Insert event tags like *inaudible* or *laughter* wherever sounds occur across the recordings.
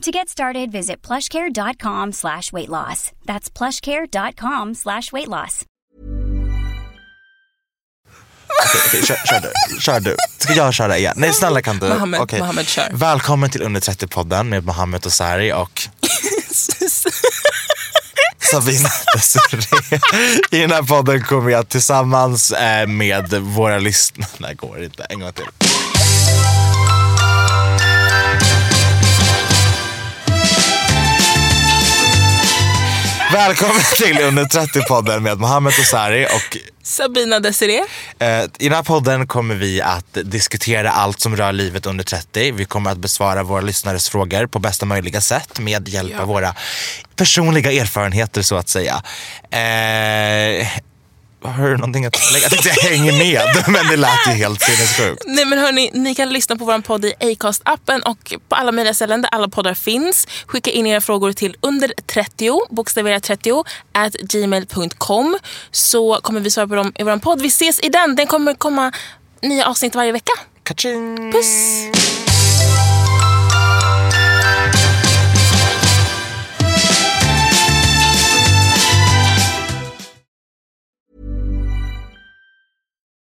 To get started, visit plushcare.com slash weight loss. That's plushcare.com slash weight loss. Okej, okej, kör, kör du. Kör du. Ska jag köra igen? Nej snälla kan du. Mohammed, Okej. Mohammed, kör. Välkommen till Under 30-podden med Mohammed och Sari och Sabina Desiree. I den här podden kommer jag tillsammans eh, med våra lyssnare... Nej, går inte. En gång till. Välkommen till Under 30-podden med Mohammed och Sari och Sabina Desiree. Eh, I den här podden kommer vi att diskutera allt som rör livet under 30. Vi kommer att besvara våra lyssnares frågor på bästa möjliga sätt med hjälp av våra personliga erfarenheter så att säga. Eh, har du någonting att tillägga? Jag tänkte jag hänger med *laughs* men det lät ju helt sinnessjukt. Nej men hörni, ni kan lyssna på vår podd i Acast-appen och på alla möjliga ställen där alla poddar finns. Skicka in era frågor till under 30, bokstavera 30, at gmail.com så kommer vi svara på dem i vår podd. Vi ses i den. Den kommer komma nya avsnitt varje vecka. Kaching! Puss!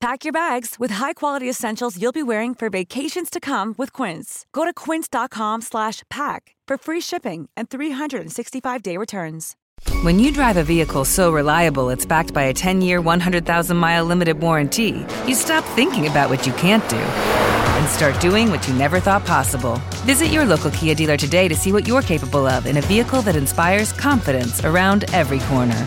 Pack your bags with high-quality essentials you'll be wearing for vacations to come with Quince. Go to quince.com slash pack for free shipping and 365-day returns. When you drive a vehicle so reliable it's backed by a 10 year, 100,000 mile limited warranty, you stop thinking about what you can't do and start doing what you never thought possible. Visit your local Kia dealer today to see what you're capable of in a vehicle that inspires confidence around every corner.